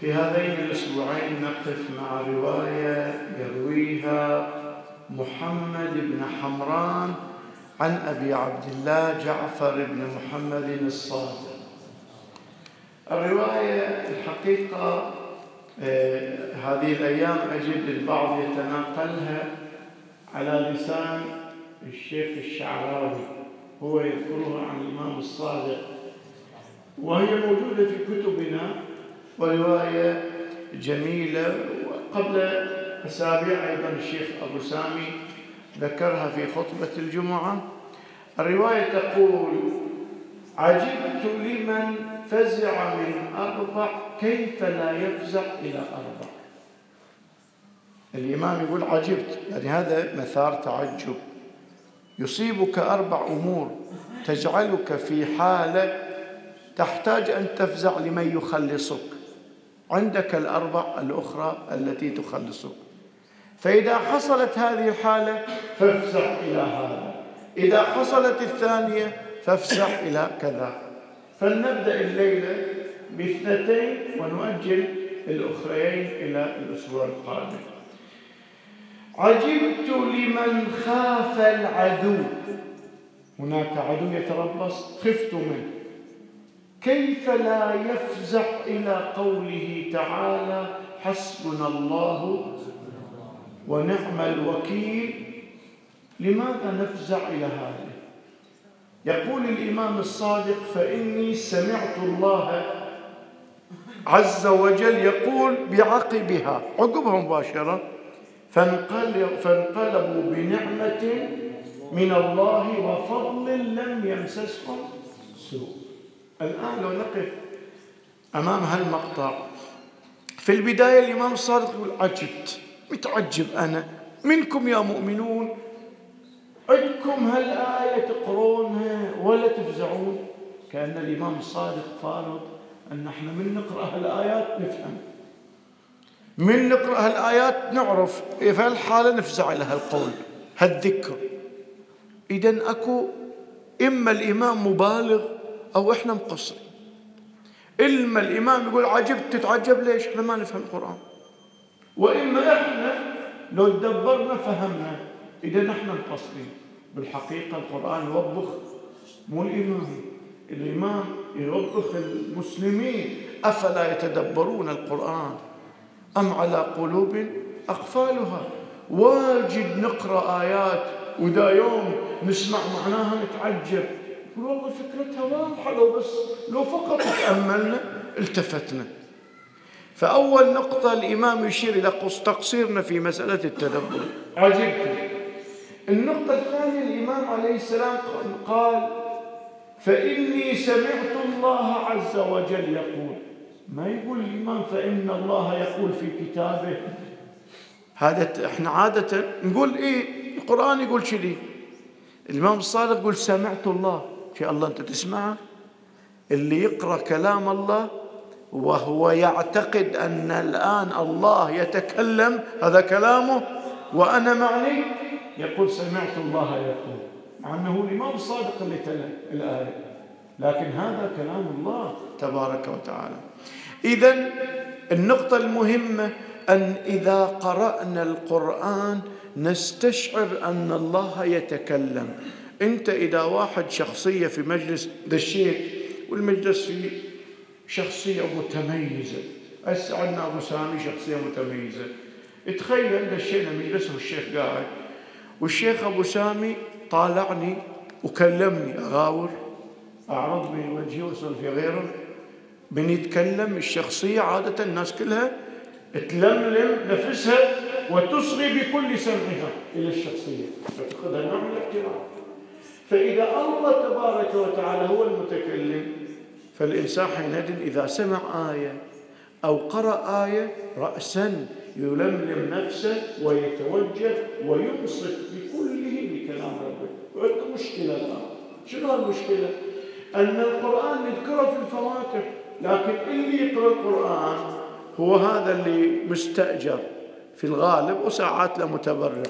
في هذين الأسبوعين نقف مع رواية يرويها محمد بن حمران عن أبي عبد الله جعفر بن محمد الصادق. الرواية الحقيقة آه، هذه الأيام أجد البعض يتناقلها على لسان الشيخ الشعراوي هو يذكرها عن الإمام الصادق. وهي موجودة في كتبنا. ورواية جميلة وقبل أسابيع أيضا الشيخ أبو سامي ذكرها في خطبة الجمعة. الرواية تقول عجبت لمن فزع من أربع كيف لا يفزع إلى أربع؟ الإمام يقول عجبت. يعني هذا مثار تعجب. يصيبك أربع أمور تجعلك في حالة تحتاج أن تفزع لمن يخلصك. عندك الأربع الأخرى التي تخلصك فإذا حصلت هذه الحالة فافزع إلى هذا. إذا حصلت الثانية فافزع إلى كذا. فلنبدأ الليلة باثنتين ونؤجل الأخريين إلى الأسبوع القادم. عجبت لمن خاف العدو. هناك عدو يتربص خفت منه. كيف لا يفزع إلى قوله تعالى حسبنا الله ونعم الوكيل؟ لماذا نفزع إلى هذا يقول الإمام الصادق فإني سمعت الله عز وجل يقول بعقبها عقبها مباشرة فانقلبوا بنعمة من الله وفضل لم يمسسهم سوء. الآن لو نقف أمام هالمقطع في البداية الإمام الصادق يقول عجبت متعجب أنا منكم يا مؤمنون عندكم هالآية تقرونها ولا تفزعون؟ كأن الإمام الصادق فارض أن إحنا من نقرأ هالآيات نفهم. من نقرأ هالآيات نعرف في هالحالة نفزع إلى هالقول هالذكر. إذا أكو إما الإمام مبالغ أو إحنا مقصرين. إما الإمام يقول عجبت تتعجب ليش؟ إحنا ما نفهم القرآن. وإما إحنا لو تدبرنا فهمنا. إذا نحن مقصرين. بالحقيقة القرآن يوبخ مو الإمام. الإمام يوبخ المسلمين. أفلا يتدبرون القرآن؟ أم على قلوب أقفالها؟ واجد نقرأ آيات ودا يوم نسمع معناها نتعجب. والله فكرتها واضحة. لو بس لو فقط تأملنا التفتنا. فأول نقطة الإمام يشير إلى تقصيرنا في مسألة التدبر. عجبت النقطة الثانية الإمام عليه السلام قال فإني سمعت الله عز وجل يقول. ما يقول الإمام فإن الله يقول في كتابه هذا إحنا عادة نقول إيه؟ القرآن يقول كذي الإمام الصادق يقول سمعت الله في الله أنت تسمعه اللي يقرأ كلام الله وهو يعتقد أن الآن الله يتكلم هذا كلامه؟ وأنا معني؟ يقول سمعت الله يقول مع أنه الإمام الصادق اللي تلا الآية. لكن هذا كلام الله تبارك وتعالى. إذا النقطة المهمة أن إذا قرأنا القرآن نستشعر أن الله يتكلم. أنت إذا واحد شخصية في مجلس دشيت والمجلس فيه شخصية متميزة. هسه عندنا أبو سامي شخصية متميزة. تخيل دشينا مجلس والشيخ قاعد والشيخ أبو سامي طالعني وكلمني. أغاور أعرض من وجهي وصل في غيره. من يتكلم الشخصية عادة الناس كلها تلملم نفسها وتصغي بكل سمعها إلى الشخصية. فتأخذها نوع من الاحترام فإذا الله تبارك وتعالى هو المتكلم فالإنسان حينئذ إذا سمع آية أو قرأ آية رأسا يلملم نفسه ويتوجه وينصت بكله لكلام ربه. وعندكم مشكلة الآن. شنو المشكلة؟ أن القرآن نذكره في الفواتح لكن اللي يقرأ القرآن هو هذا اللي مستأجر في الغالب وساعات له متبرع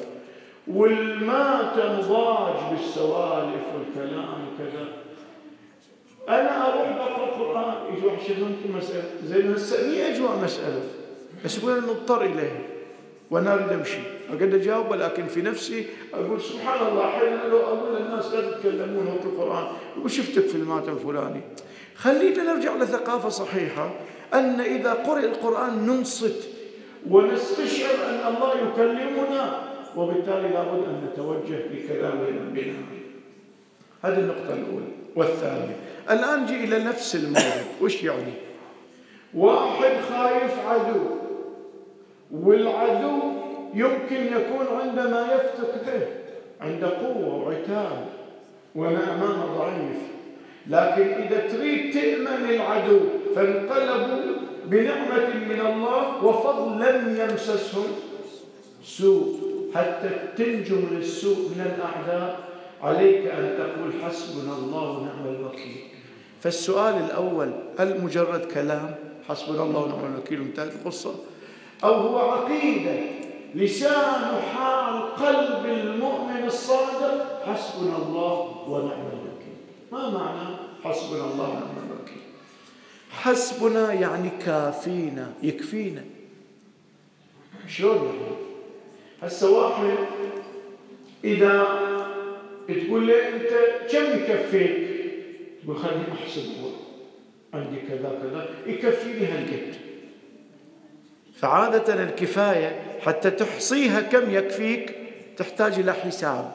والما تنضاج بالسوالف والكلام وكذا أنا أروح بقرا القرآن. يجي واحد شغلكم مسألة. زين هسه مي اجواء مسألة. بس يقول أنا مضطر اليها وأنا أريد أمشي. أقدر أجاوب ولكن في نفسي أقول سبحان الله أحيانا لو أقول للناس لا تتكلمون وقت القرآن. يقول شفتك في الماتم الفلاني؟ خلينا نرجع لثقافة صحيحة أن إذا قرئ القرآن ننصت. ونستشعر أن الله يكلمنا. وبالتالي لابد أن نتوجه بكلام ربنا. هذه النقطة الأولى. والثانية الآن جي إلى نفس الموضوع. وش يعني؟ واحد خايف عدو والعدو يمكن يكون عندما يفتك به عنده قوة وعتاب وأنا أمامه ضعيف. لكن إذا تريد تأمن العدو فانقلبوا بنعمة من الله وفضل لم يمسسهم سوء. حتى تنجو من السوء من الأعداء. عليك أن تقول حسبنا الله ونعم الوكيل. فالسؤال الأول هل مجرد كلام حسبنا الله ونعم الوكيل انتهت القصة؟ أو هو عقيدة لسان حال قلب المؤمن الصادق حسبنا الله ونعم الوكيل. ما معنى حسبنا الله ونعم الوكيل؟ حسبنا يعني كافينا يكفينا. شلون يعني هسه واحد إذا تقول له أنت كم يكفيك؟ تقول خليني أحسب عندي كذا كذا. يكفيني هالقد. فعادة الكفاية حتى تحصيها كم يكفيك تحتاج إلى حساب.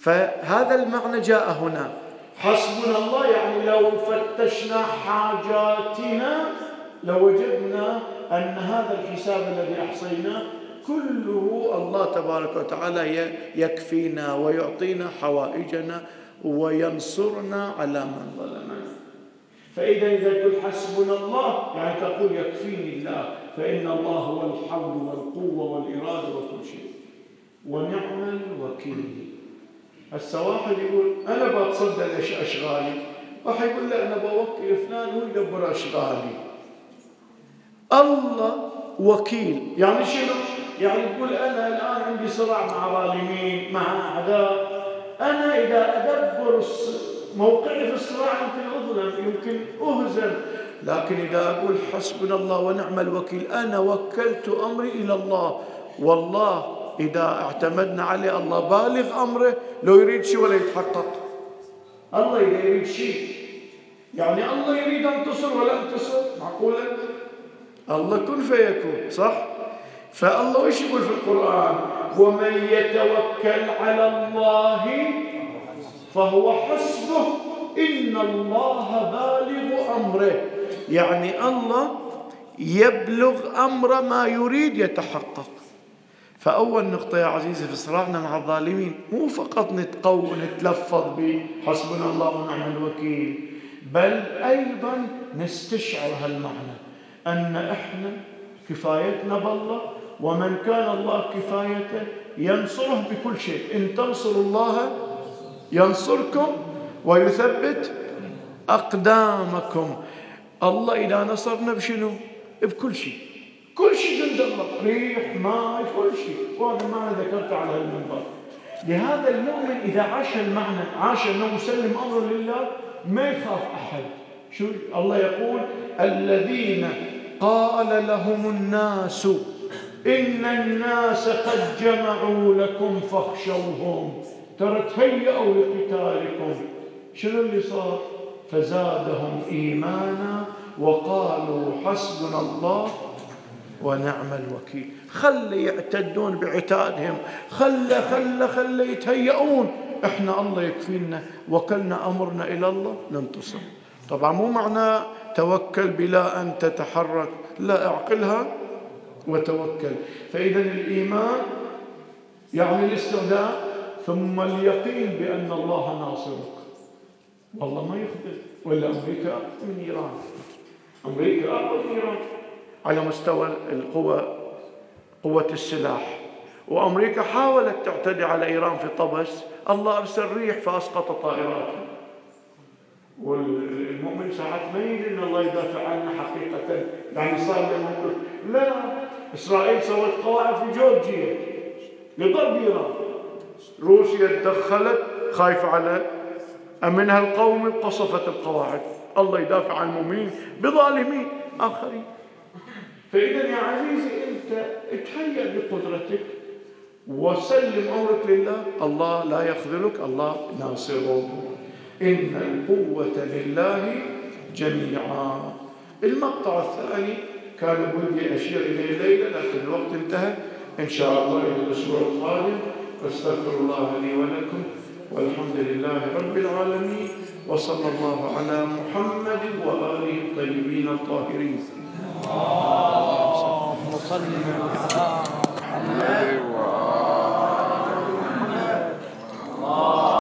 فهذا المعنى جاء هنا. حسبنا الله يعني لو فتشنا حاجاتنا لوجدنا أن هذا الحساب الذي أحصيناه كله الله تبارك وتعالى يكفينا ويعطينا حوائجنا وينصرنا على من ظلمنا. فإذا إذا تقول حسبنا الله يعني تقول يكفيني الله فإن الله هو الحول والقوة والإرادة وكل شيء. ونعم الوكيل. هسه واحد يقول أنا بتصدى أشغالي؟ راح يقول لا أنا بوكل فلان هو يدبر أشغالي. الله وكيل. يعني شنو؟ يعني تقول أنا الآن عندي صراع مع ظالمين مع أعداء أنا إذا أدبر موقعي في الصراع يمكن أظلم يمكن أهزم. لكن إذا أقول حسبنا الله ونعم الوكيل أنا وكلت أمري إلى الله. والله إذا اعتمدنا عليه الله بالغ أمره لو يريد شيء ولا يتحقق. الله إذا يريد شيء يعني الله يريد أن تصر ولا انتصر معقولة؟ الله كن فيكون صح؟ فالله إيش يقول في القرآن؟ ومن يتوكل على الله فهو حسبه. إن الله بالغ أمره. يعني الله يبلغ أمر ما يريد يتحقق. فأول نقطة يا عزيزي في صراعنا مع الظالمين مو فقط نتقو نتلفظ بحسبنا الله ونعم الوكيل بل أيضا نستشعر هالمعنى أن إحنا كفايتنا بالله ومن كان الله كفايته ينصره بكل شيء. إن تنصروا الله ينصركم ويثبت أقدامكم. الله إذا نصرنا بشنو؟ بكل شيء. كل شيء جند الله. ريح ماء كل شيء. وهذا ما ذكرته على المنبر لهذا المؤمن إذا عاش المعنى عاش أنه مسلم أمره لله ما يخاف أحد. شو؟ الله يقول الذين قال لهم الناس إن الناس قد جمعوا لكم فاخشوهم. ترى تهيأوا لقتالكم. شنو اللي صار؟ فزادهم إيمانا وقالوا حسبنا الله ونعم الوكيل. خلي يعتدون بعتادهم. خلى خلى خلى يتهيئون. إحنا الله يكفينا. وكلنا أمرنا إلى الله. ننتصر. طبعا مو معنى توكل بلا أن تتحرك. لا أعقلها. وتوكل. فاذا الإيمان يعني الاستعداد ثم اليقين بأن الله ناصرك. والله ما يخبر. ولا أمريكا من إيران. أمريكا أقوى من إيران. على مستوى القوة قوة السلاح. وأمريكا حاولت تعتدي على إيران في طبس. الله أرسل ريح فأسقط طائراته والمؤمن ساعات ما يريد إن الله يدافع عنه حقيقة. يعني صار لا إسرائيل سوت قواعد في جورجيا. لضرب ايران روسيا تدخلت خايفة على أم من هالقوم قصفت القواعد. الله يدافع عن المؤمنين. بظالمين آخرين. فإذا يا عزيزي أنت اتهيأ بقدرتك وسلم أمرك لله. الله لا يخذلك الله ناصره إن القوة لله جميعا. المقطع الثاني كان بدي أشير إليه الليلة لكن الوقت انتهى. إن شاء الله إلى الأسبوع القادم. أستغفر الله لي ولكم والحمد لله رب العالمين. وصلى الله على محمد وآله الطيبين الطاهرين. اللهم صل على محمد.